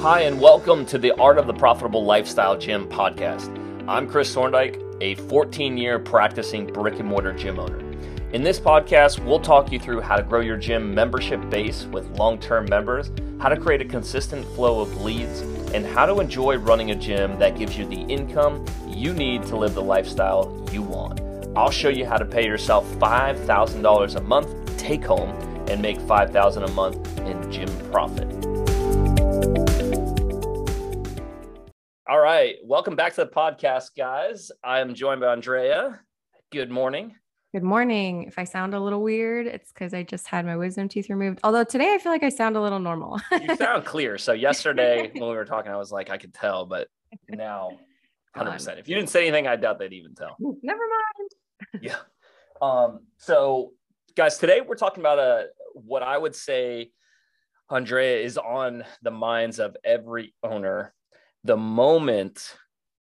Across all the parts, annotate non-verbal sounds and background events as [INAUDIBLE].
Hi, and welcome to the Art of the Profitable Lifestyle Gym podcast. I'm Chris Thorndike, a 14 year practicing brick and mortar gym owner. In this podcast, we'll talk you through how to grow your gym membership base with long term members, how to create a consistent flow of leads, and how to enjoy running a gym that gives you the income you need to live the lifestyle you want. I'll show you how to pay yourself $5,000 a month take home and make $5,000 a month in gym profit. All right. Welcome back to the podcast, guys. I am joined by Andrea. Good morning. Good morning. If I sound a little weird, it's because I just had my wisdom teeth removed. Although today I feel like I sound a little normal. you sound clear. So [LAUGHS] yesterday when we were talking, I was like, I could tell, but now [LAUGHS] 100%. If you didn't say anything, I doubt they'd even tell. Never mind. [LAUGHS] yeah. Um, so guys, today we're talking about a what I would say Andrea is on the minds of every owner the moment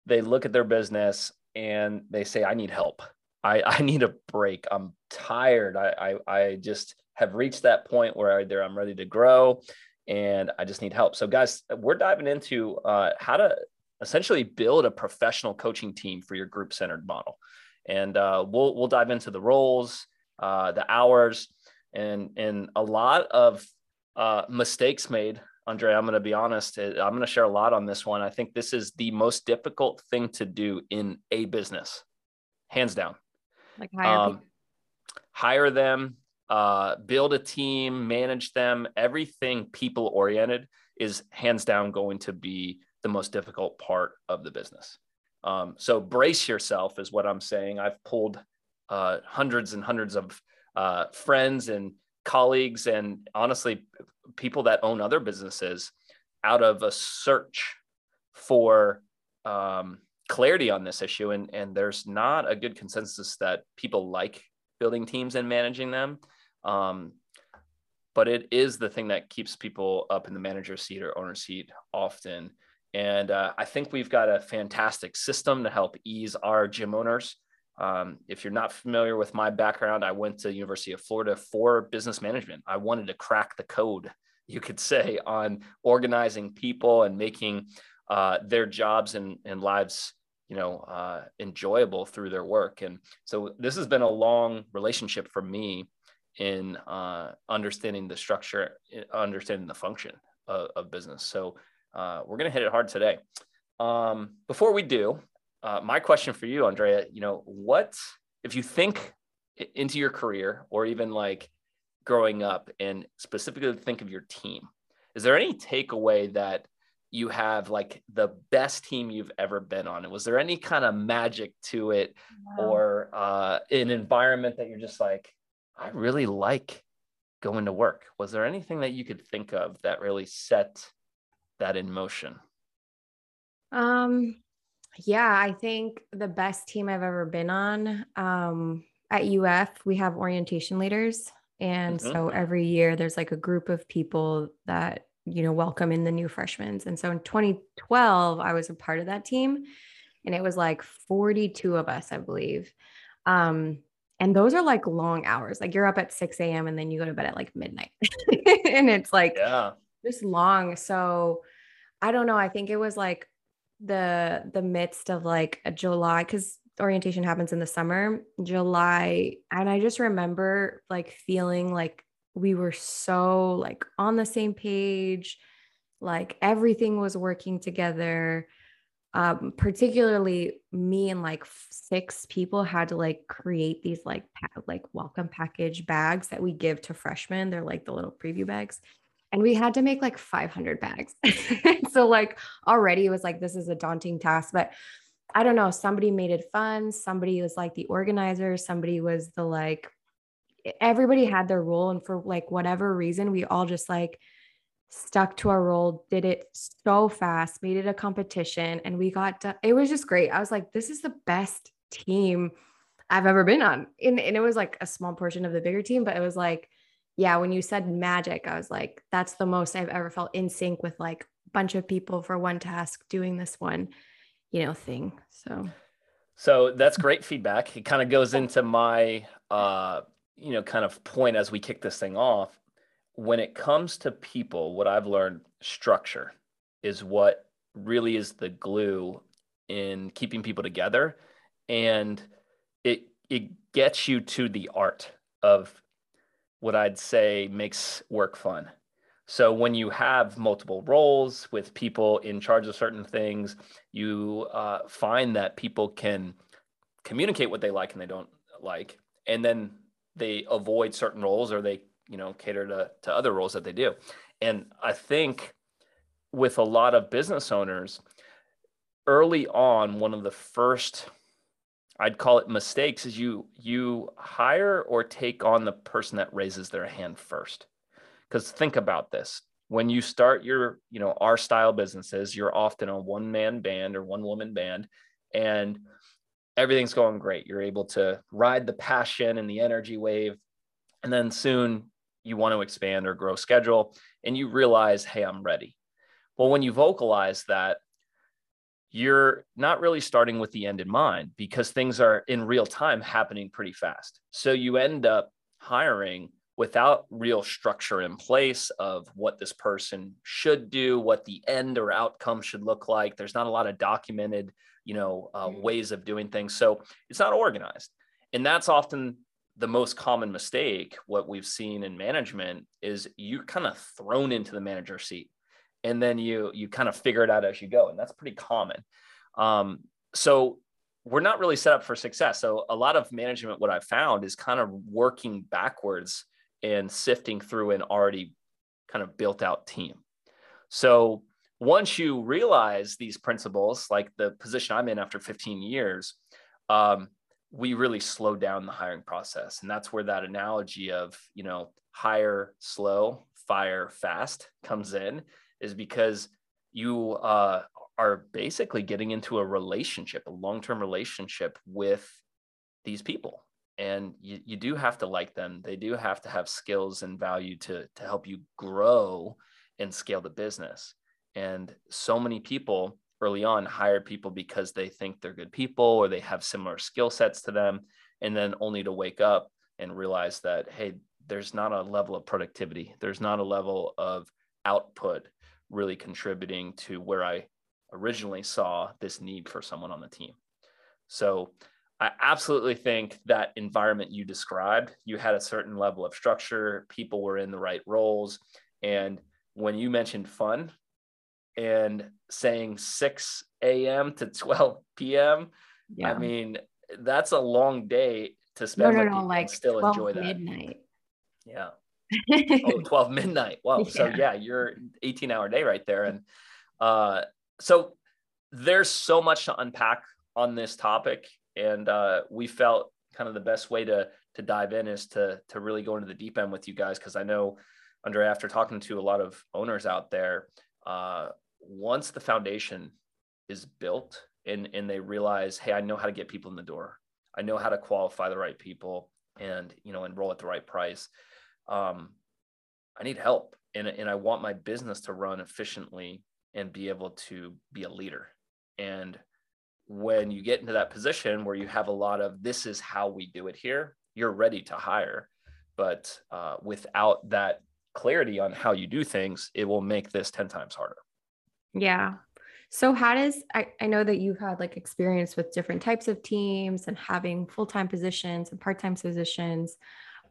they look at their business and they say, I need help. I, [LAUGHS] I need a break. I'm tired. I, I, I just have reached that point where either I'm ready to grow and I just need help. So, guys, we're diving into uh, how to essentially build a professional coaching team for your group centered model. And uh, we'll, we'll dive into the roles, uh, the hours, and, and a lot of uh, mistakes made Andrea, I'm going to be honest. Eh, I'm going to share a lot on this one. I think this is the most difficult thing to do in a business, hands down. Like hire, um, hire them, uh, build a team, manage them. Everything people oriented is hands down going to be the most difficult part of the business. Um, so brace yourself is what I'm saying. I've pulled uh, hundreds and hundreds of uh, friends and colleagues and honestly people that own other businesses out of a search for um, clarity on this issue. And and there's not a good consensus that people like building teams and managing them. Um, but it is the thing that keeps people up in the manager seat or owner seat often. And uh, i think we've got a fantastic system to help ease our gym owners. Um, if you're not familiar with my background, I went to University of Florida for business management. I wanted to crack the code, you could say, on organizing people and making uh, their jobs and, and lives, you know, uh, enjoyable through their work. And so this has been a long relationship for me in uh, understanding the structure, understanding the function of, of business. So uh, we're going to hit it hard today. Um, before we do, uh, my question for you, Andrea, you know, what if you think into your career or even like growing up and specifically think of your team, is there any takeaway that you have like the best team you've ever been on? Was there any kind of magic to it wow. or uh, an environment that you're just like, I really like going to work? Was there anything that you could think of that really set that in motion? Um, yeah, I think the best team I've ever been on um, at UF, we have orientation leaders. And mm-hmm. so every year there's like a group of people that, you know, welcome in the new freshmen. And so in 2012, I was a part of that team and it was like 42 of us, I believe. Um, and those are like long hours. Like you're up at 6 a.m. and then you go to bed at like midnight. [LAUGHS] and it's like yeah. just long. So I don't know. I think it was like the the midst of like a July because orientation happens in the summer, July, and I just remember like feeling like we were so like on the same page, like everything was working together. Um, particularly me and like six people had to like create these like pa- like welcome package bags that we give to freshmen. They're like the little preview bags and we had to make like 500 bags. [LAUGHS] so like already it was like this is a daunting task, but I don't know, somebody made it fun, somebody was like the organizer, somebody was the like everybody had their role and for like whatever reason we all just like stuck to our role, did it so fast, made it a competition and we got to, it was just great. I was like this is the best team I've ever been on. And, and it was like a small portion of the bigger team, but it was like yeah, when you said magic, I was like, that's the most I've ever felt in sync with like a bunch of people for one task doing this one, you know, thing. So, so that's great feedback. It kind of goes into my, uh, you know, kind of point as we kick this thing off. When it comes to people, what I've learned structure. is what really is the glue in keeping people together and it it gets you to the art of what I'd say makes work fun. So when you have multiple roles with people in charge of certain things, you uh, find that people can communicate what they like and they don't like, and then they avoid certain roles or they you know cater to, to other roles that they do. And I think with a lot of business owners, early on, one of the first I'd call it mistakes is you you hire or take on the person that raises their hand first. Because think about this. When you start your, you know, our style businesses, you're often a one man band or one woman band and everything's going great. You're able to ride the passion and the energy wave. And then soon you want to expand or grow schedule and you realize, hey, I'm ready. Well, when you vocalize that, you're not really starting with the end in mind because things are in real time happening pretty fast. So you end up hiring without real structure in place of what this person should do, what the end or outcome should look like. There's not a lot of documented, you know, uh, mm-hmm. ways of doing things. So it's not organized. And that's often the most common mistake. What we've seen in management is you're kind of thrown into the manager seat and then you you kind of figure it out as you go and that's pretty common um, so we're not really set up for success so a lot of management what i've found is kind of working backwards and sifting through an already kind of built out team so once you realize these principles like the position i'm in after 15 years um, we really slow down the hiring process and that's where that analogy of you know hire slow fire fast comes in is because you uh, are basically getting into a relationship, a long term relationship with these people. And you, you do have to like them. They do have to have skills and value to, to help you grow and scale the business. And so many people early on hire people because they think they're good people or they have similar skill sets to them. And then only to wake up and realize that, hey, there's not a level of productivity, there's not a level of output really contributing to where I originally saw this need for someone on the team. So I absolutely think that environment you described, you had a certain level of structure, people were in the right roles. And when you mentioned fun and saying 6 a.m. to 12 p.m., yeah. I mean, that's a long day to spend no, no, no, like still enjoy that. Midnight. Yeah [LAUGHS] oh, 12 midnight. Wow. Yeah. So yeah, you're 18 hour day right there. And uh, so there's so much to unpack on this topic. And uh, we felt kind of the best way to to dive in is to to really go into the deep end with you guys because I know under after talking to a lot of owners out there, uh, once the foundation is built and and they realize, hey, I know how to get people in the door. I know how to qualify the right people and you know enroll at the right price um, I need help and, and I want my business to run efficiently and be able to be a leader. And when you get into that position where you have a lot of this is how we do it here, you're ready to hire. But uh, without that clarity on how you do things, it will make this 10 times harder. Yeah. So how does I, I know that you've had like experience with different types of teams and having full-time positions and part-time positions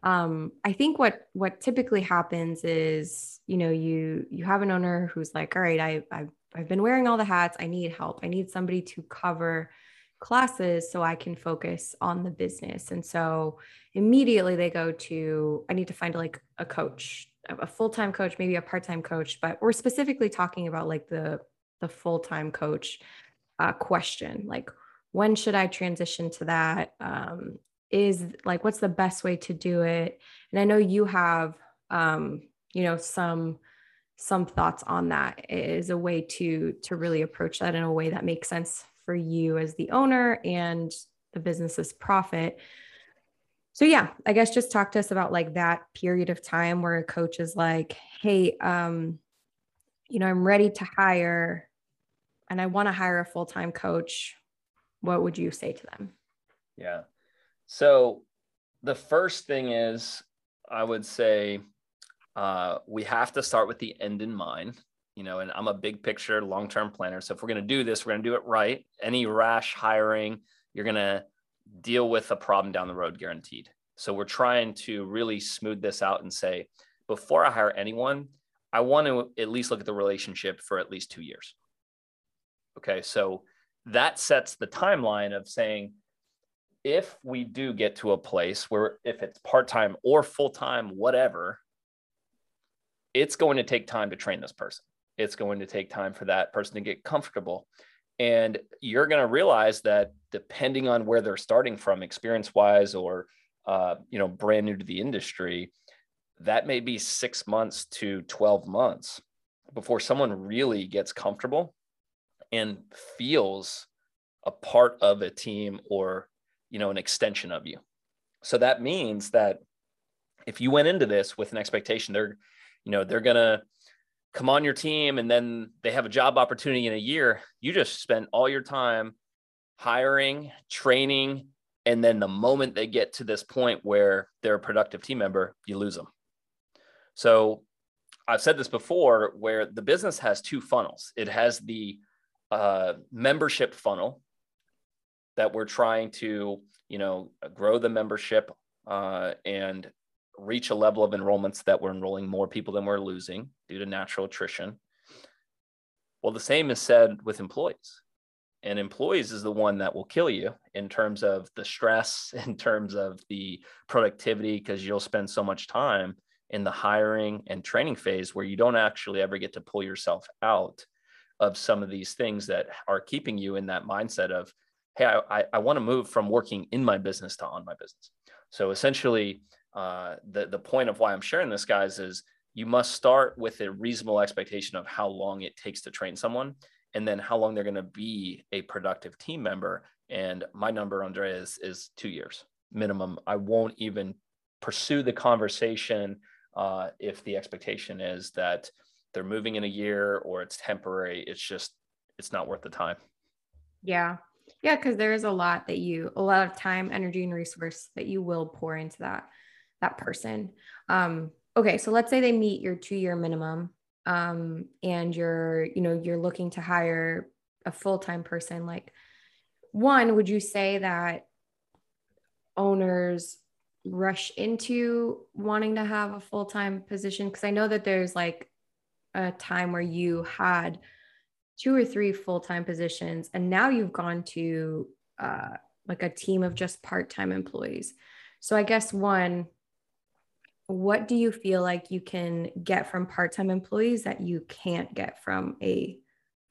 um, I think what what typically happens is, you know, you you have an owner who's like, all right, I I've, I've been wearing all the hats. I need help. I need somebody to cover classes so I can focus on the business. And so immediately they go to, I need to find like a coach, a full-time coach, maybe a part-time coach, but we're specifically talking about like the the full-time coach uh, question, like when should I transition to that? Um, is like what's the best way to do it and i know you have um you know some some thoughts on that is a way to to really approach that in a way that makes sense for you as the owner and the business's profit. So yeah i guess just talk to us about like that period of time where a coach is like hey um you know i'm ready to hire and i want to hire a full-time coach. What would you say to them? Yeah. So the first thing is, I would say uh, we have to start with the end in mind. you know, and I'm a big picture, long term planner. So if we're going to do this, we're going to do it right. Any rash hiring, you're going to deal with a problem down the road, guaranteed. So we're trying to really smooth this out and say, before I hire anyone, I want to at least look at the relationship for at least two years. Okay. So that sets the timeline of saying, if we do get to a place where if it's part-time or full-time whatever it's going to take time to train this person. It's going to take time for that person to get comfortable. And you're going to realize that depending on where they're starting from experience wise or uh, you know brand new to the industry that may be six months to 12 months before someone really gets comfortable and feels a part of a team or you know an extension of you. So that means that if you went into this with an expectation they're you know they're gonna come on your team and then they have a job opportunity in a year. You just spend all your time hiring training and then the moment they get to this point where they're a productive team member you lose them. So i've said this before where the business has two funnels. It has the uh, membership funnel that we're trying to, you know, grow the membership uh, and reach a level of enrollments that we're enrolling more people than we're losing due to natural attrition. Well, the same is said with employees. And employees is the one that will kill you in terms of the stress, [LAUGHS] in terms of the productivity, because you'll spend so much time in the hiring and training phase where you don't actually ever get to pull yourself out of some of these things that are keeping you in that mindset of hey, I, I want to move from working in my business to on my business. So essentially, uh, the the point of why I'm sharing this, guys, is you must start with a reasonable expectation of how long it takes to train someone, and then how long they're going to be a productive team member. And my number, Andrea, is is two years minimum. I won't even pursue the conversation uh, if the expectation is that they're moving in a year or it's temporary. It's just it's not worth the time. Yeah, yeah, because there is a lot that you, a lot of time, energy, and resource that you will pour into that that person. Um, okay, so let's say they meet your two year minimum, um, and you're, you know, you're looking to hire a full time person. Like, one, would you say that owners rush into wanting to have a full time position? Because I know that there's like a time where you had two or three full-time positions and now you've gone to uh, like a team of just part-time employees so i guess one what do you feel like you can get from part-time employees that you can't get from a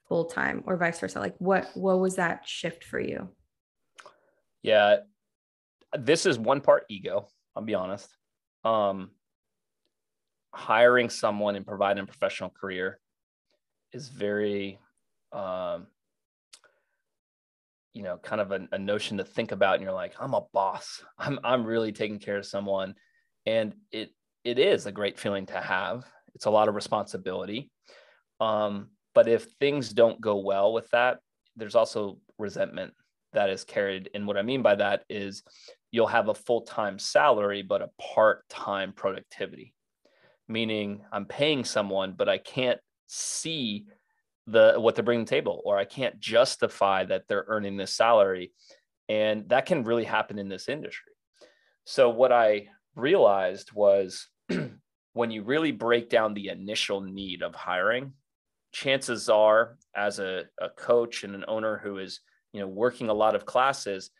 full-time or vice versa? Like what what was that shift for you? Yeah this is one part ego i'll be honest. Um hiring someone and providing a professional career is very um, you know, kind of a, a, notion to think about, and you're like, I'm a boss. I'm I'm really taking care of someone, and it it is a great feeling to have. It's a lot of responsibility, um, but if things don't go well with that, there's also resentment that is carried. And what I mean by that is, you'll have a full time salary, but a part time productivity, meaning I'm paying someone, but I can't see the what they're bringing to the table or i can't justify that they're earning this salary and that can really happen in this industry so what i realized was [CLEARS THROAT] when you really break down the initial need of hiring chances are as a, a coach and an owner who is you know working a lot of classes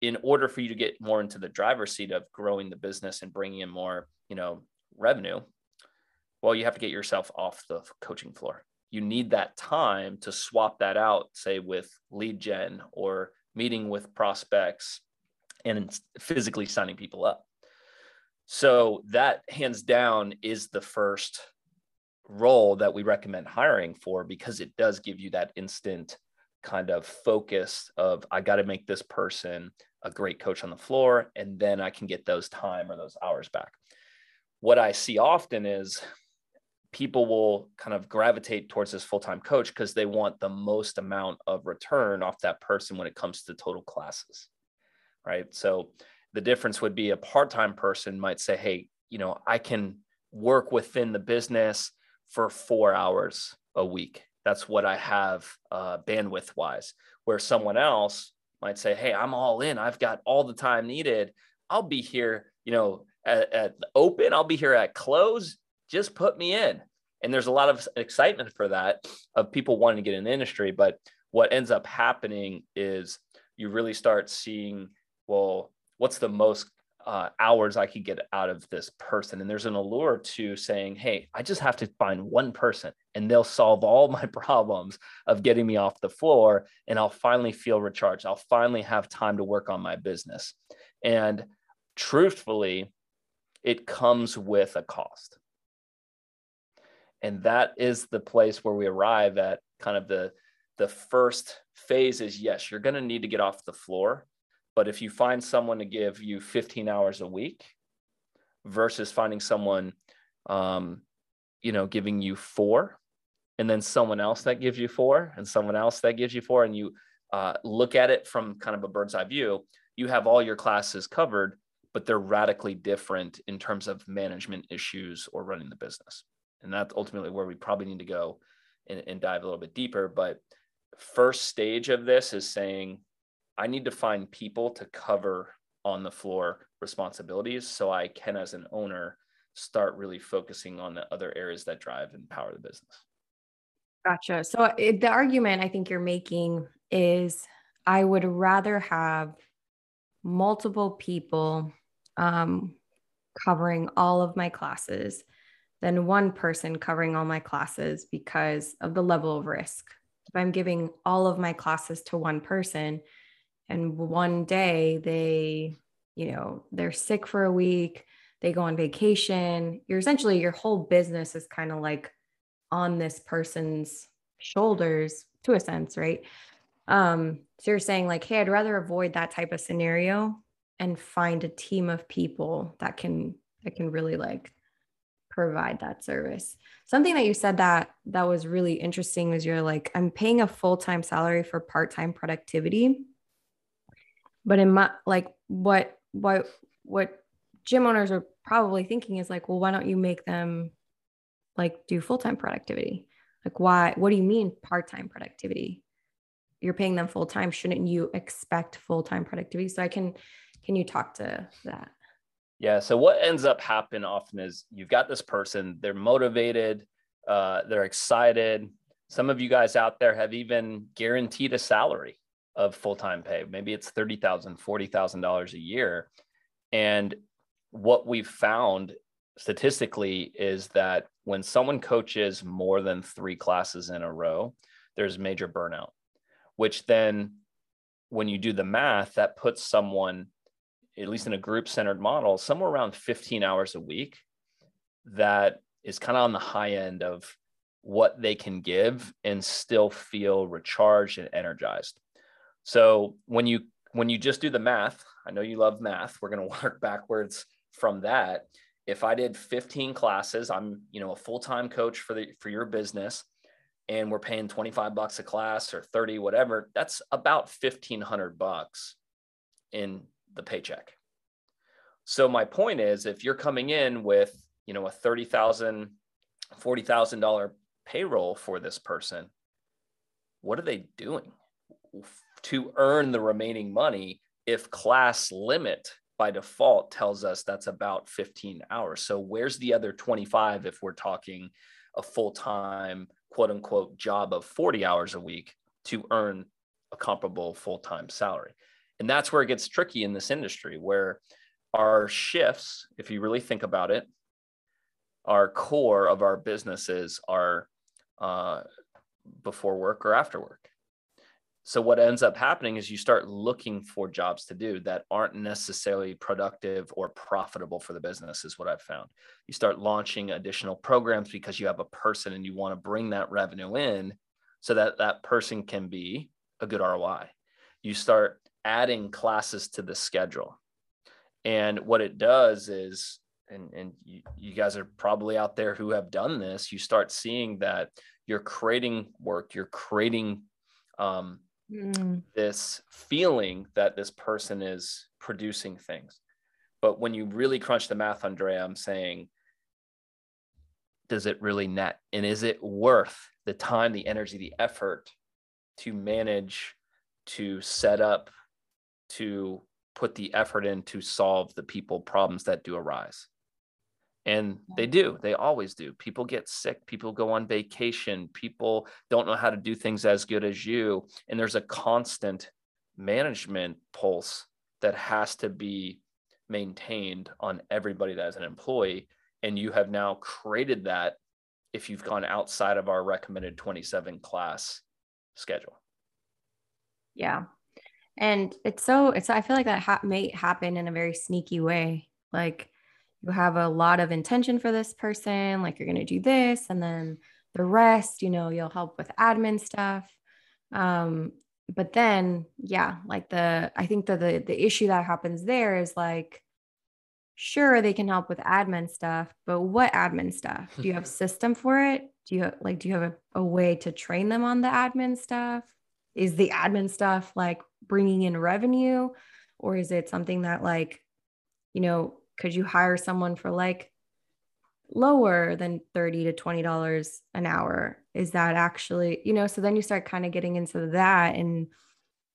in order for you to get more into the driver's seat of growing the business and bringing in more you know revenue well you have to get yourself off the coaching floor you need that time to swap that out, say with lead gen or meeting with prospects and physically signing people up. So that hands down is the first role that we recommend hiring for because it does give you that instant kind of focus of I got to make this person a great coach on the floor and then I can get those time or those hours back. What I see often is people will kind of gravitate towards this full-time coach because they want the most amount of return off that person when it comes to total classes right so the difference would be a part-time person might say hey you know i can work within the business for four hours a week. That's what I have uh, bandwidth wise. Where someone else might say, Hey, I'm all in. I've got all the time needed. I'll be here, you know, at, at open, I'll be here at close. Just put me in. And there's a lot of excitement for that of people wanting to get in the industry. But what ends up happening is you really start seeing, well, what's the most uh, hours I could get out of this person. And there's an allure to saying, hey, I just have to find one person and they'll solve all my [LAUGHS] problems of getting me off the floor. And I'll finally feel recharged. I'll finally have time to work on my business. And truthfully, it comes with a cost. And that is the place where we arrive at kind of the the first phase is yes, you're going to need to get off the floor but if you find someone to give you 15 hours a week versus finding someone, um, you know, giving you four, and then someone else that gives you four, and someone else that gives you four, and you uh, look at it from kind of a bird's eye view, you have all your classes covered, but they're radically different in terms of management issues or running the business. And that's ultimately where we probably need to go and, and dive a little bit deeper. But first stage of this is saying, I need to find people to cover on the floor responsibilities so I can, as an owner, start really focusing on the other areas that drive and power the business. Gotcha. So it, the argument I think you're making is I would rather have multiple people um, covering all of my classes than one person covering all my classes because of the level of risk. If I'm giving all of my classes to one person, and one day they you know they're sick for a week they go on vacation. You're essentially your whole business is kind of like on this person's shoulders to a sense right? Um so you're saying like hey i'd rather avoid that type of scenario and find a team of people that can that can really like provide that service. Something that you said that that was really interesting was you're like i'm paying a full-time salary for part-time productivity but in my like what what what gym owners are probably thinking is like, well, why don't you make them like do full-time productivity? Like why what do you mean part-time productivity? You're paying them full-time, shouldn't you expect full-time productivity? So I can can you talk to that? Yeah. So what ends up happening often is you've got this person, they're motivated, uh, they're excited. Some of you guys out there have even guaranteed a salary of full-time pay. Maybe it's $30,000, $40,000 a year. And what we've found statistically is that when someone coaches more than three classes in a row, there's major burnout, which then when you do the math, that puts someone, at least in a group centered model, somewhere around 15 hours a week that is kind of on the high end of what they can give and still feel recharged and energized. So when you when you just do the math, I know you love math. We're going [LAUGHS] to work backwards from that. If I did 15 classes, I'm, you know, a full-time coach for the for your business and we're paying 25 bucks a class or 30 whatever, that's about 1500 bucks in the paycheck. So my point is if you're coming in with, you know, a 30,000 $40,000 payroll for this person, what are they doing? To earn the remaining money if class limit by default tells us that's about 15 hours. So where's the other 25 if we're talking a full-time quote unquote job of 40 hours a week to earn a comparable full-time salary. And that's where it gets tricky in this industry where our shifts, if you really think about it, our core of our businesses are uh, before work or after work so what ends up happening is you start looking for jobs to do that aren't necessarily productive or profitable for the business is what i've found. You start launching additional programs because you have a person and you want to bring that revenue in so that that person can be a good roi you start adding classes to the schedule. And what it does is and, and you, you guys are probably out there who have done this you start seeing that you're creating work you're creating um, mm. this feeling that this person is producing things. But when you really crunch the math, Andrea, I'm saying does it really net? And is it worth the time, the energy, the effort to manage, to set up, to put the effort in to solve the people problems that do arise? And they do, they always do. People get sick, people go on vacation, people don't know how to do things as good as you. And there's a constant management pulse that has to be maintained on everybody that is an employee. And you have now created that if you've gone outside of our recommended 27 class schedule. Yeah. And it's so, it's, I feel like that ha- may happen in a very sneaky way. Like you have a lot of intention for this person, like you're going to do this. And then the rest, you know, you'll help with admin stuff. Um, but then yeah like the i think that the the issue that happens there is like sure they can help with admin stuff but what admin stuff do you have [LAUGHS] system for it do you like do you have a, a way to train them on the admin stuff is the admin stuff like bringing in revenue or is it something that like you know could you hire someone for like lower than 30 to 20 dollars an hour? Is that actually you know so then you start kind of getting into that and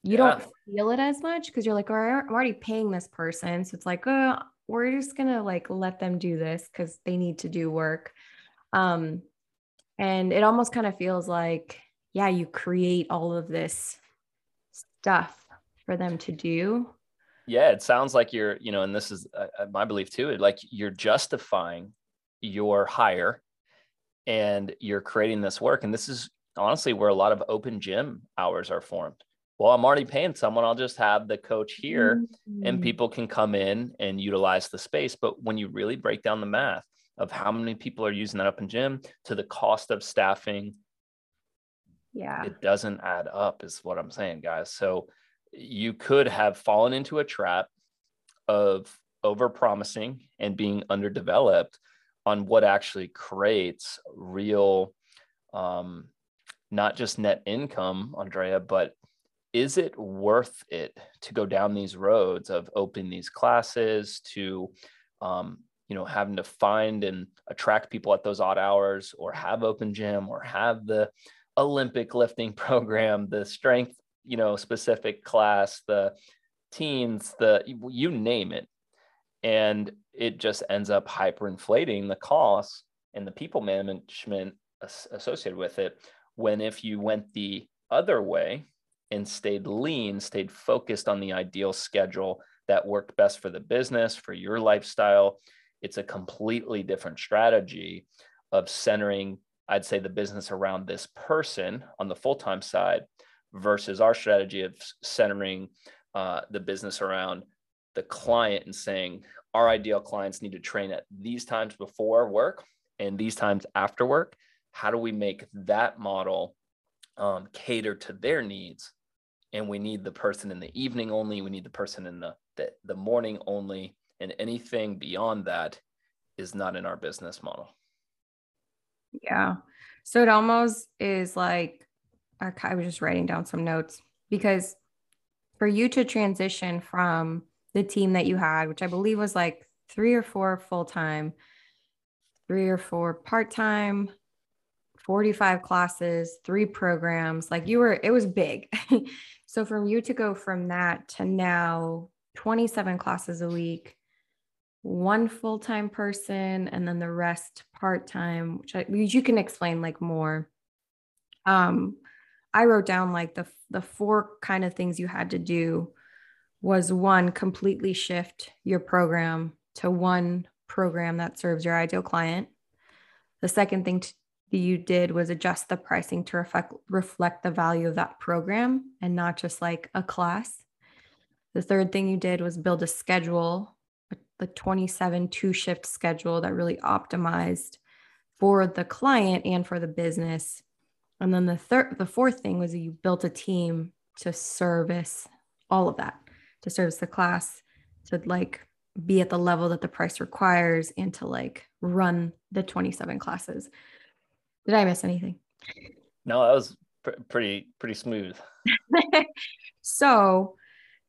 you yeah. don't feel it as much because you're like oh, i'm already paying this person. So it's like oh we're just gonna like let them do this because they need to do work. Um and it almost kind of feels like yeah you create all of this stuff for them to do yeah it sounds like you're you know and this is uh, uh my belief too like you're justifying your hire and you're creating this work. And this is honestly where a lot of open gym hours are formed. Well, I'm already paying someone. I'll just have the coach here mm-hmm. and people can come in and utilize the space. But when you really break down the math of how many people are using that open gym to the cost of staffing, yeah, it doesn't add up, is what I'm saying, guys. So you could have fallen into a trap of over promising and being underdeveloped on what actually creates real um, not just net income andrea but is it worth it to go down these roads of opening these classes to um, you know having to find and attract people at those odd hours or have open gym or have the olympic lifting [LAUGHS] program the strength you know specific class the teens the you name it. And it just ends up hyperinflating the costs and the people management associated with it when if you went the other way and stayed lean stayed focused on the ideal schedule that worked best for the business for your lifestyle it's a completely different strategy of centering i'd say the business around this person on the full-time side versus our strategy of centering uh, the business around the client and saying our ideal clients need to train at these times before work and these times after work. How do we make that model um, cater to their needs? And we need the person in the evening only. We need the person in the, the, the morning only. And anything beyond that is not in our business model. Yeah. So it almost is like i was just writing down some notes because for you to transition from the team that you had, which I believe was like three or four full time, three or four part time, 45 classes, three programs. Like you were, it was big. [LAUGHS] so from you to go from that to now 27 classes a week, one full time person, and then the rest part time, which I, you can explain like more. Um, I wrote down like the the four kind of things you had to do was one completely shift your program to one program that serves your ideal client. The second thing that you did was adjust the pricing to reflect reflect the value of that program and not just like a class. The third thing you did was build a schedule, the 27 two shift schedule that really optimized for the client and for the business. And then the third the fourth thing was you built a team to service all of that to service the class to like be at the level that the price requires and to like run the 27 classes. Did I miss anything? No, that was pr- pretty pretty smooth. [LAUGHS] so,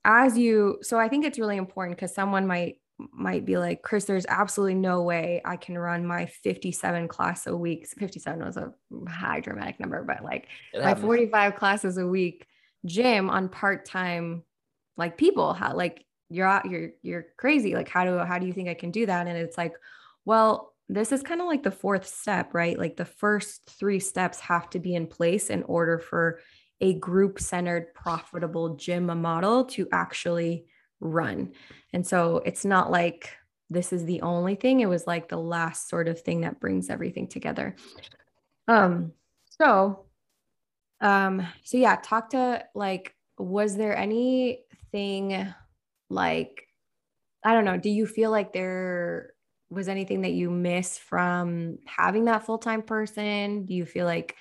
as you so I think it's really important cuz someone might might be like, Chris, there's absolutely no way I can run my 57 class a week. 57 was a high dramatic number, but like my 45 classes a week gym on part-time like people. How like you're out, you're you're crazy. Like how do how do you think I can do that? And it's like, well, this is kind of like the fourth step, right? Like the first three steps have to be in place in order for a group centered, profitable gym model to actually run. And so it's not like this is the only thing. It was like the last sort of thing that brings everything together. Um, so um, so yeah, talk to like, was there anything like I don't know, do you feel like there was anything that you miss from having that full-time person? Do you feel like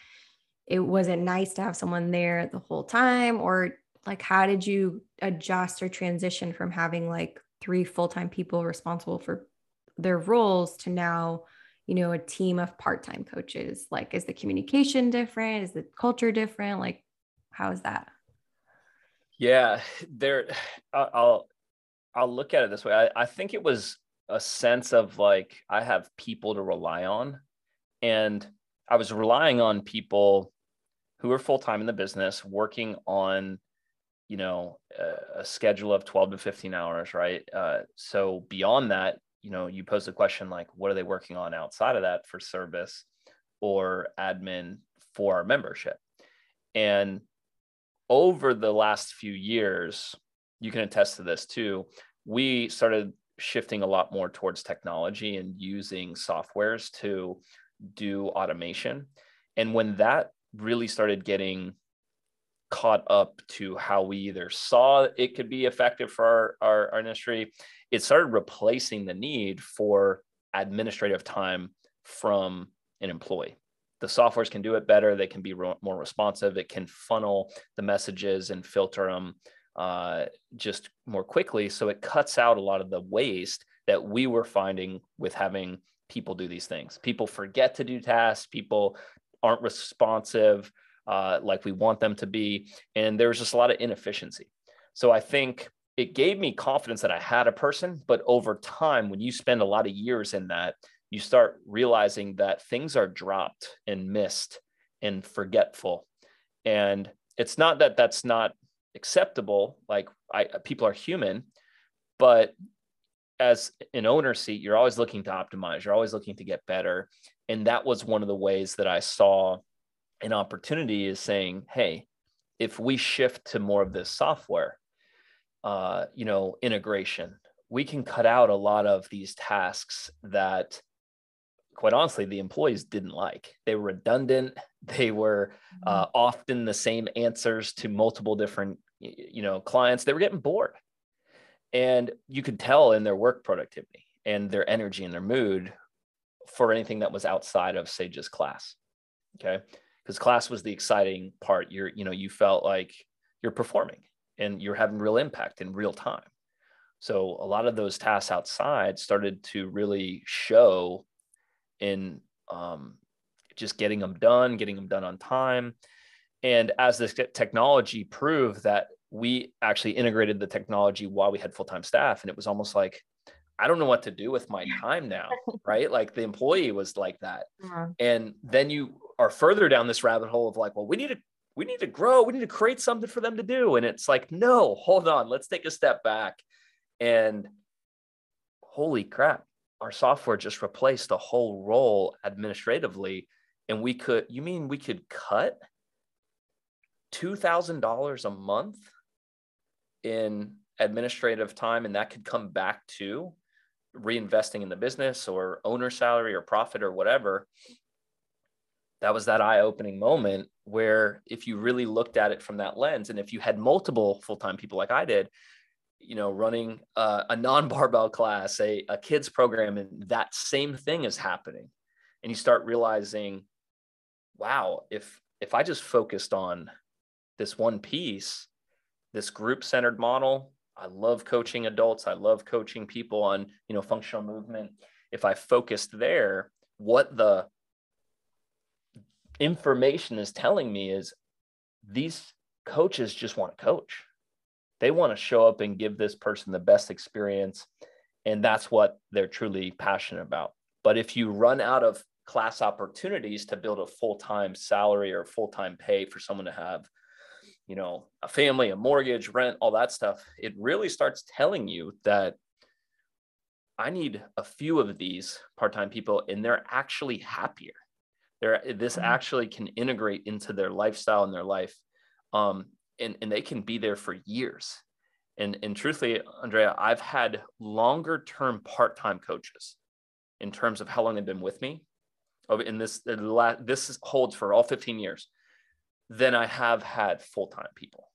it wasn't nice to have someone there the whole time or like how did you adjust or transition from having like three full-time people responsible for their roles to now you know a team of part-time coaches? Like is the communication different? Is the culture different? Like how is that? Yeah there i'll i'll look at it this way. I, I think it was a sense of like i have people to rely on and i was relying on people who are full-time in the business working on you know a, a, schedule of 12 to 15 hours right? Uh, so beyond that you know you pose the question like what are they working on outside of that for service or admin for our membership? And over the last few years you can attest to this too we started shifting a lot more towards technology and using softwares to do automation. And when that really started getting caught up to how we either saw it could be effective for our, our, our industry, it started replacing the need for administrative time from an employee. The softwares can do it better. They can be re- more responsive. It can funnel the messages and filter them uh, just more quickly. So it cuts out a lot of the waste that we were finding with having people do these things. People forget to do tasks. People aren't responsive uh, like we want them to be. And there was just a lot of inefficiency. So I think it gave me confidence that I had a person. But over time, when you spend a lot of years in that, you start realizing that things are dropped and missed and forgetful. And it's not that that's not acceptable. Like I, people are human, but as an owner seat, you're always looking to optimize. You're always looking to get better. And that was one of the ways that I saw an opportunity is saying, hey, if we shift to more of this software, uh, you know, integration, we can cut out a lot of these tasks that quite honestly the employees didn't like. They were redundant. [LAUGHS] They were mm-hmm. uh, often the same answers to multiple different you know clients. They were getting bored. And you could tell in their work productivity and their energy and their mood for anything that was outside of say just class. Okay because class was the exciting part. You're, you know, you felt like you're performing and you're having real impact in real time. So a lot of those tasks outside started to really show in um, just getting them done, getting them done on time. And as this technology proved that we actually integrated the technology while we had full-time staff, and it was almost like, I don't know what to do with my time now, [LAUGHS] right? Like the employee was like that. Uh-huh. And then you are further down this rabbit hole of like, well, we need to we need to grow, we need to create something for them to do. And it's like, no, hold on, let's take a step back. And holy crap, our software just replaced a whole role administratively. And we could, you mean we could cut $2,000 a month in administrative time and that could come back to reinvesting in the business or owner salary or profit or whatever that was that eye-opening moment where if you really looked at it from that lens and if you had multiple full-time people like i did you know running a, a non-barbell class a, a kids program and that same thing is happening and you start realizing wow if if i just focused on this one piece this group centered model i love coaching adults i love coaching people on you know functional movement. If i focused there what the information is telling me is these coaches just want to coach. They want to show up and give this person the best experience and that's what they're truly passionate about. But if you run out of class opportunities to build a full-time salary or full-time pay for someone to have you know a family a mortgage rent all that stuff it really starts telling you that i need a few of these part-time people and they're actually happier they're this mm-hmm. actually can integrate into their lifestyle and their life um, and, and they can be there for years and and truthfully andrea i've had longer term part-time coaches in terms of how long they've been with me in this this holds for all 15 years than I have had full-time people.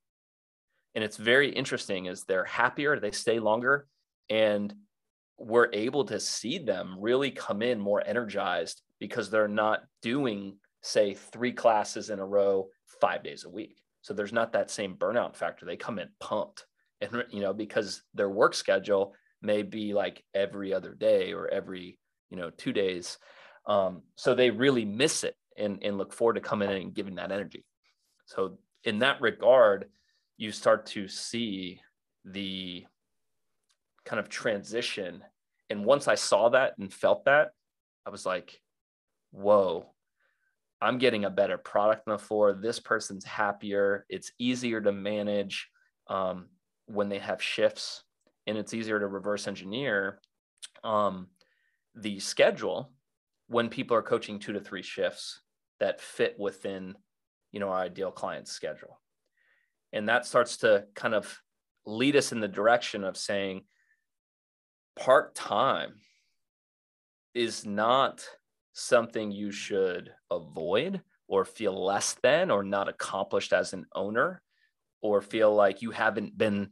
And it's very interesting is they're happier, they stay longer and we're able to see them really come in more energized because they're not doing say 3 classes in a row 5 days a week. So there's not that same burnout factor. They come in pumped and you know because their work schedule may be like every other day or every you know 2 days um, so they really miss it and, and look forward to coming in and giving that energy. So in that regard, you start to see the kind of transition. And once I saw that and felt that, I was like, whoa, I'm getting a better product the floor. This person's happier. It's easier to manage um, when they have shifts, and it's easier to reverse engineer um, the schedule when people are coaching two to three shifts that fit within you know our ideal client's schedule and that starts to kind of lead us in the direction of saying part-time is not something you should avoid or feel less than or not accomplished as an owner or feel like you haven't been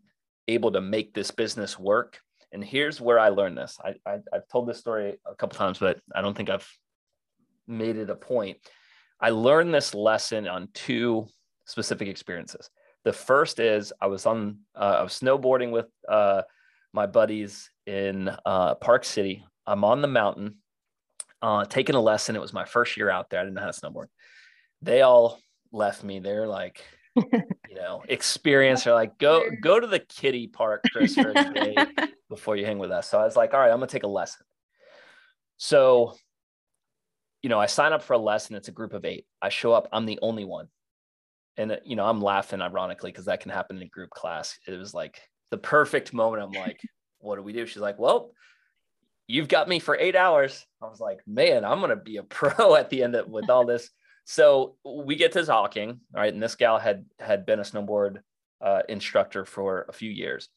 able to make this business work and here's where I learned this. I, I have told this story a couple times, but I don't think I've made it a point. I learned this lesson on two specific experiences. The first is I was on uh, I was snowboarding with uh, my buddies in uh, Park City. I'm on the mountain, uh, taking a lesson. It was my first year out there. I didn't know how to snowboard. They all left me. They're like, [LAUGHS] you know, experience. They're like, go go to the kiddie park, Chris, for a [LAUGHS] day before you hang with us. So I was like, all right, I'm gonna take a lesson. So, you know, I sign up for a lesson. It's a group of eight. I show up. I'm the only one, and you know, I'm laughing ironically because that can happen in a group class. It was like the perfect moment. I'm like, what do we do? She's like, well, you've got me for eight hours. I was like, man, I'm gonna be a [LAUGHS] pro at the end of with all this. So we get to talking, right? And this gal had had been a snowboard uh, instructor for a few years,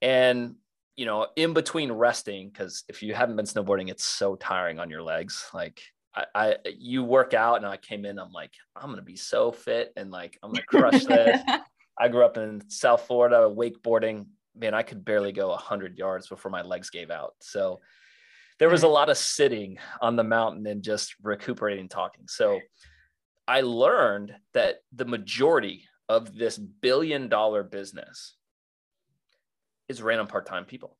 and you know, in between resting, because if you haven't been snowboarding, it's so tiring on your legs. Like I, I, you work out, and I came in, I'm like, I'm gonna be so fit, and like I'm gonna crush this. [LAUGHS] I grew up in South Florida, wakeboarding. Man, I could barely go hundred yards before my legs gave out. So there was a lot of sitting on the mountain and just recuperating, talking. So I learned that the majority of this billion dollar business is ran on part-time people.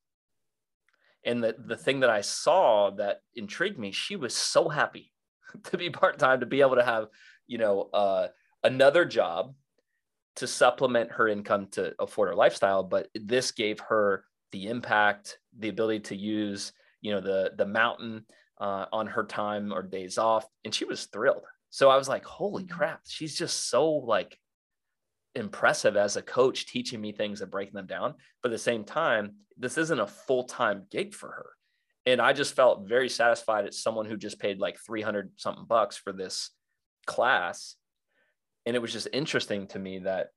And the, the thing that I saw that intrigued me, she was so happy [LAUGHS] to be part-time, to be able to have, you know, uh, another job to supplement her income to afford her lifestyle. But this gave her the impact, the ability to use, you know, the the mountain uh, on her time or days off, and she was thrilled. So I was like, holy mm-hmm. crap, she's just so like impressive as a coach teaching me things and breaking them down. But at the same time, this isn't a full time gig for her. And I just felt very satisfied as someone who just paid like 300 something bucks for this class. And it was just interesting to me that,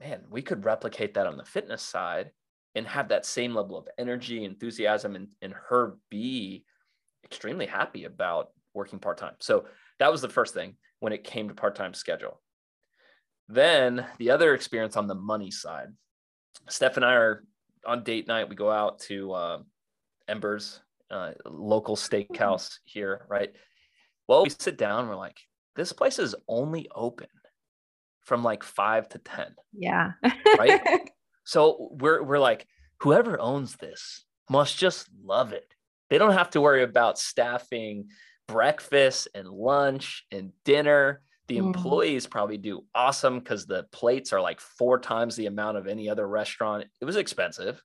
man, we could replicate that on the fitness side and have that same level of energy, enthusiasm, and, and her be extremely happy about working part time. So that was the first thing when it came to part time schedule. Then the other experience on the money side, Steph and I are on date night. We go out to uh, Embers, uh, local steakhouse here, right? Well, we sit down. We're like, this place is only open from like five to ten. Yeah. right. [LAUGHS] So we're we're like, whoever owns this must just love it. They don't have to worry about staffing breakfast and lunch and dinner the mm-hmm. employees probably do awesome because the plates are like four times the amount of any other restaurant. It was expensive,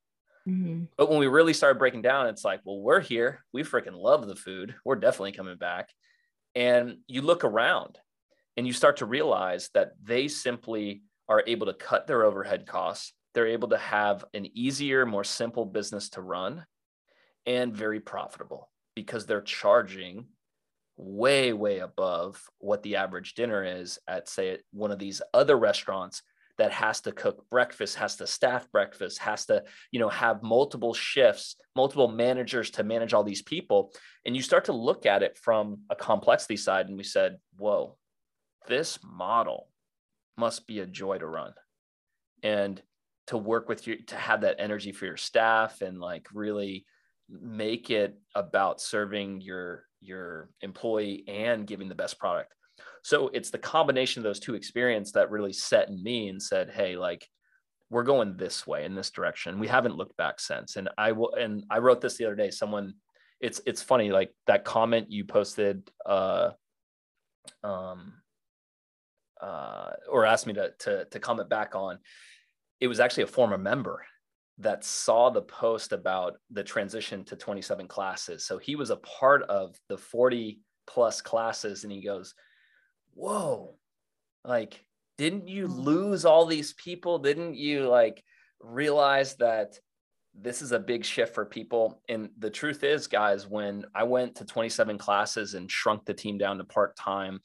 Mm-hmm. But when we really started breaking down, it's like, well, we're here. We freaking love the food. We're definitely coming back. And you look around and you start to realize that they simply are able to cut their overhead costs. They're able to have an easier, more simple business to run and very profitable because they're charging way, way above what the average dinner is at, say, one of these other restaurants that has to cook breakfast, has to staff breakfast, has to, you know, have multiple shifts, multiple managers to manage all these people. And you start to look at it from a complexity side. And we said, whoa, this model must be a joy to run. And to work with you, to have that energy for your staff and like really make it about serving your your employee and giving the best product. So it's the combination of those two experiences that really set in me and said hey like we're going this way in this direction. We haven't looked back since. And i will and i wrote this the other day. Someone it's it's funny like that comment you posted uh um uh or asked me to to to comment back on it was actually a former member that saw the post about the transition to 27 classes. So he was a part of the 40 plus classes and he goes, Whoa, like, didn't you mm. lose all these people? Didn't you like realize that this is a big shift for people? And the truth is, guys, when I went to 27 classes and shrunk the team down to part time,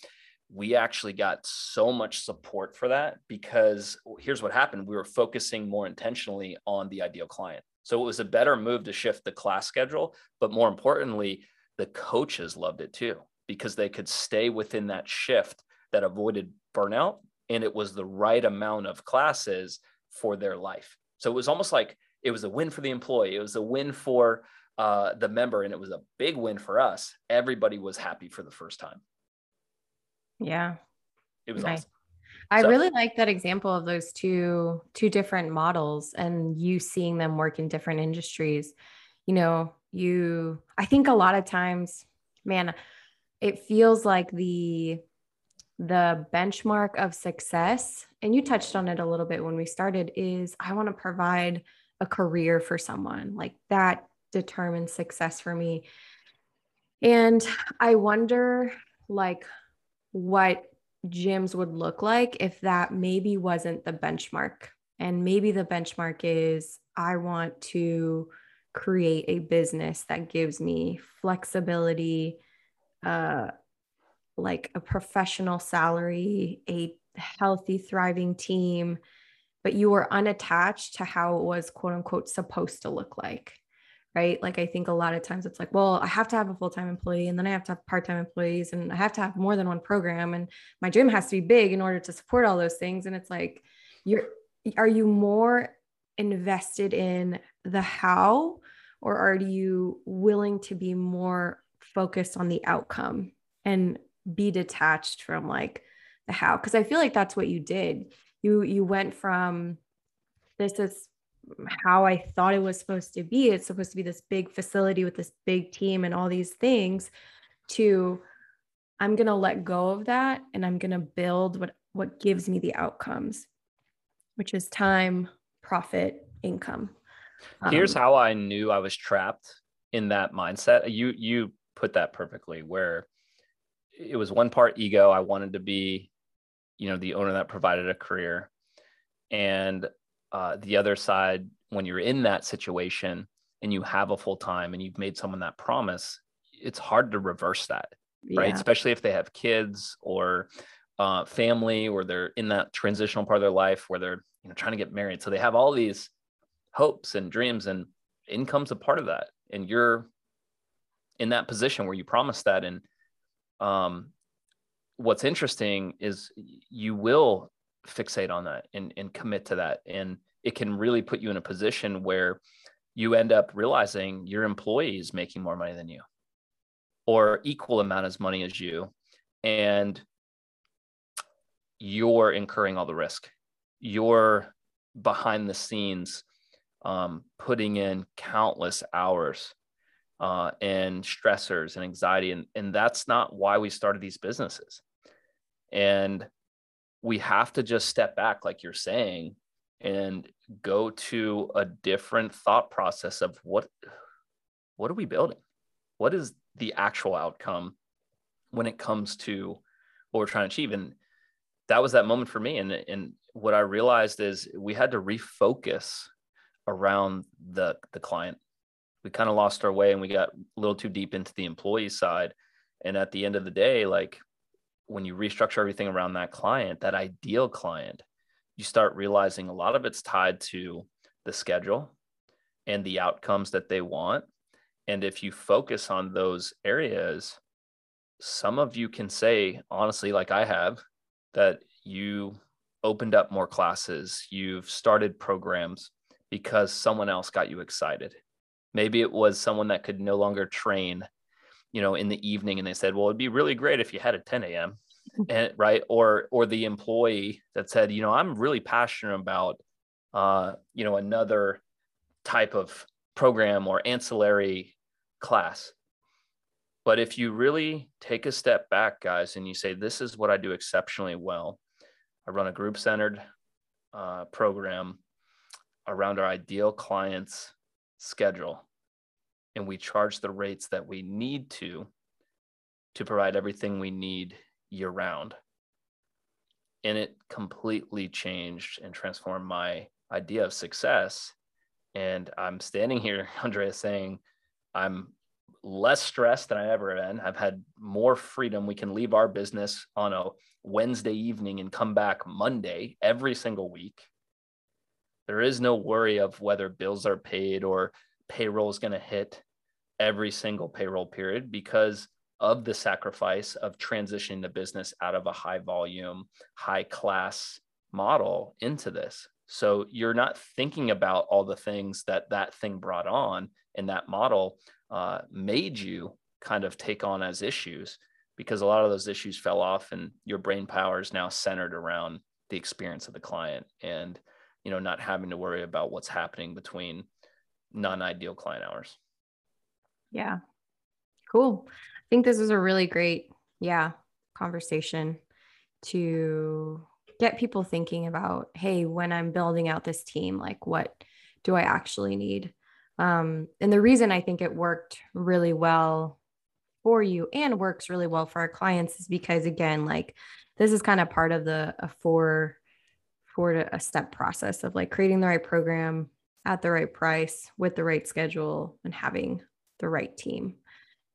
we actually got so much support for that because here's what happened. We were focusing more intentionally on the ideal client. So it was a better move to shift the class schedule but more importantly the coaches loved it too because they could stay within that shift that avoided burnout and it was the right amount of classes for their life. So it was almost like it was a win for the employee it was a win for uh, the member and it was a big win for us. Everybody was happy for the first time yeah. It was nice. awesome. I so, really like that example of those two two different models and you seeing them work in different industries. You know, you I think a lot of times, man, it feels like the the benchmark of success and you touched on it a little bit when we started is I want to provide a career for someone. Like that determines success for me. And I wonder like what gyms would look like if that maybe wasn't the benchmark. And maybe the benchmark is I want to create a business that gives me flexibility, uh, like a professional salary, a healthy, thriving team, but you were unattached to how it was quote unquote supposed to look like right? Like I think a lot of times it's like, well, I have to have a full-time employee and then I have to have part-time employees and I have to have more than one program and my gym has to be big in order to support all those things and it's like you're are you more invested in the how or are you willing to be more focused on the outcome and be detached from like the how because I feel like that's what you did. You you went from this is how I thought it was supposed to be. It's supposed to be this big facility with this big team and all these things to I'm going to let go of that and I'm going to build what what gives me the outcomes, which is time, profit, income. Here's um, how I knew I was trapped in that mindset. You you put that perfectly where it was one part ego. I wanted to be, you know, the owner that provided a career. And uh, the other side, when you're in that situation and you have a full time and you've made someone that promise, it's hard to reverse that, yeah. right? Especially if they have kids or uh, family or they're in that transitional part of their life where they're you know trying to get married. So they have all these hopes and dreams, and income's a part of that. And you're in that position where you promise that. And um, what's interesting is you will fixate on that and, and commit to that. And it can really put you in a position where you end up realizing your employee is making more money than you or equal amount as money as you. And you're incurring all the risk. You're behind the scenes um, putting in countless hours uh, and stressors and anxiety. And, and that's not why we started these businesses. And we have to just step back, like you're saying, and go to a different thought process of what what are we building? What is the actual outcome when it comes to what we're trying to achieve? And that was that moment for me. And and what i realized is we had to refocus around the the client. We kind of lost our way and we got a little too deep into the employee side. And at the end of the day like when you restructure everything around that client that ideal client you start realizing a lot of it's tied to the schedule and the outcomes that they want. And if you focus on those areas, some of you can say, honestly, like I have, that you opened up more classes, you've started programs because someone else got you excited. Maybe it was someone that could no longer train, you know, in the evening and they said, well, it'd be really great if you had a 10 a.m right or or the employee that said you know i'm really passionate about uh you know another type of program or ancillary class. But if you really take a step back guys and you say this is what i do exceptionally well. I run a group centered uh, program around our ideal clients schedule and we charge the rates that we need to to provide everything we need year round. And it completely changed and transformed my idea of success. And I'm standing here, [LAUGHS] Andrea, saying I'm less stressed than I ever been. I've had more freedom. We can leave our business on a Wednesday evening and come back Monday every single week. There is no worry of whether bills are paid or payroll is going to hit every single payroll period because of the sacrifice of transitioning the business out of a high volume, high class model into this. So you're not thinking about all the things that that thing brought on and that model uh, made you kind of take on as issues because a lot of those issues fell off and your brain power is now centered around the experience of the client and you know not having to worry about what's happening between non-ideal client hours. Yeah. Cool think this was a really great, yeah, conversation to get people thinking about, hey, when I'm building out this team, like what do I actually need? Um, and the reason I think it worked really well for you and works really well for our clients is because again, like this is kind of part of the a four four to a step process of like creating the right program at the right price with the right schedule and having the right team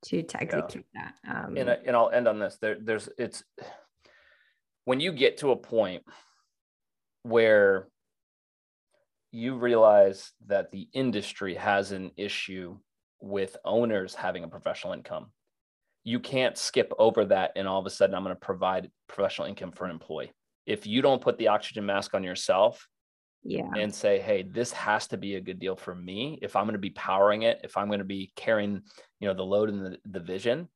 to, to execute yeah. that. Um, and, I, and I'll end on this. There, there's it's when you get to a point where you realize that the industry has an issue with owners having a professional income. You can't skip over that and all of a sudden I'm going to provide professional income for an employee. If you don't put the oxygen mask on yourself, yeah. and say hey this has to be a good deal for me. If i'm going to be powering it if i'm going to be carrying you know the load and the, the vision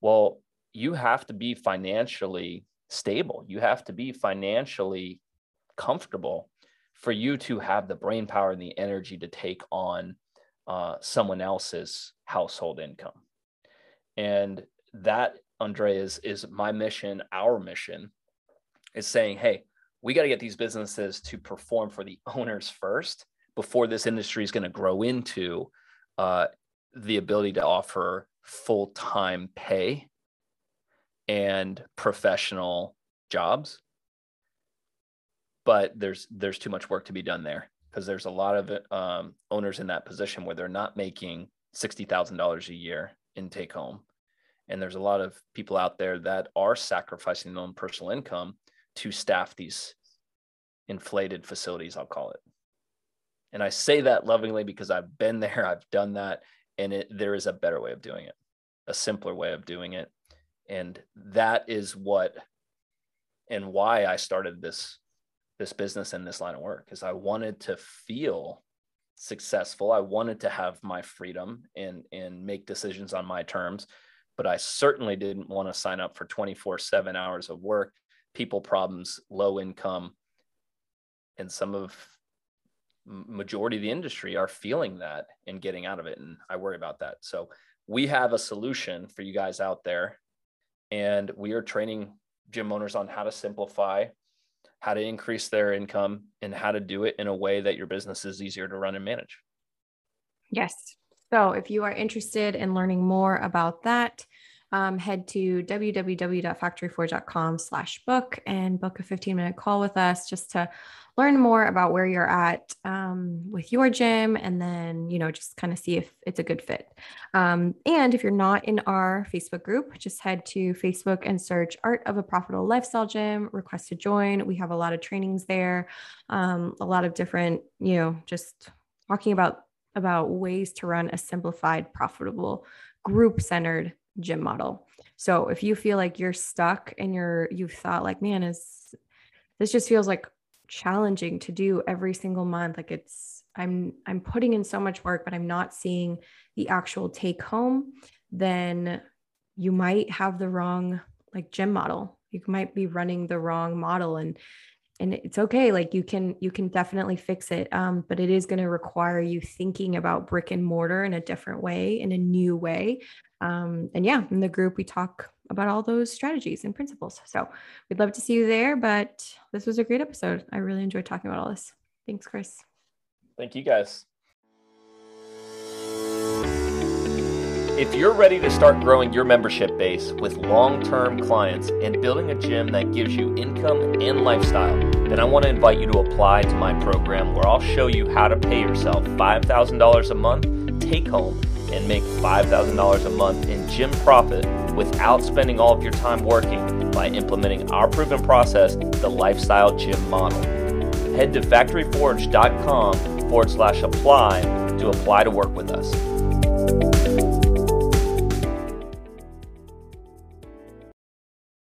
well you have to be financially stable. You have to be financially comfortable for you to have the brain power and the energy to take on uh, someone else's household income. And that Andrea is is my mission our mission is saying hey we got to get these businesses to perform for the owners first before this industry is going to grow into uh, the ability to offer full time pay and professional jobs. But there's there's too much work to be done there because there's a lot of um, owners in that position where they're not making sixty thousand dollars a year in take home, and there's a lot of people out there that are sacrificing their own personal income to staff these inflated facilities, I'll call it. And I say that lovingly because I've been [LAUGHS] there, I've done that, and it, there is a better way of doing it, a simpler way of doing it. And that is what and why I started this this business and this line of work is I wanted to feel successful. I wanted to have my freedom and and make decisions on my terms, but I certainly didn't want to sign up for 24/7 hours of work people problems, low income, and some of majority of the industry are feeling that and getting out of it. And I worry about that. So we have a solution for you guys out there, and we are training gym owners on how to simplify, how to increase their income, and how to do it in a way that your business is easier to run and manage. Yes. So if you are interested in learning more about that, um, head to www.factoryforge.com slash book and book a 15 minute call with us just to learn more about where you're at um, with your gym and then, you know, just kind of see if it's a good fit. Um, and if you're not in our Facebook group, just head to Facebook and search Art of a Profitable Lifestyle Gym, request to join. We have a lot of trainings there, um, a lot of different, you know, just talking about about ways to run a simplified, profitable, group centered gym model. So if you feel like you're stuck and you're you've thought like, man, is this just feels like challenging to do every single month. Like it's I'm I'm putting in so much work, but I'm not seeing the actual take home, then you might have the wrong like gym model. You might be running the wrong model and and it's okay like you can you can definitely fix it um, but it is going to require you thinking about brick and mortar in a different way in a new way. Um, and yeah in the group we talk about all those strategies and principles. So we'd love to see you there but this was a great episode. I really enjoyed talking about all this. Thanks chris. Thank you guys If you're ready to start growing your membership base with long term clients and building a gym that gives you income and lifestyle, then I want to invite you to apply to my program where I'll show you how to pay yourself $5,000 a month take home and make $5,000 a month in gym profit without spending all of your time working by implementing our proven process, the Lifestyle Gym Model. Head to factoryforge.com forward slash apply to apply to work with us.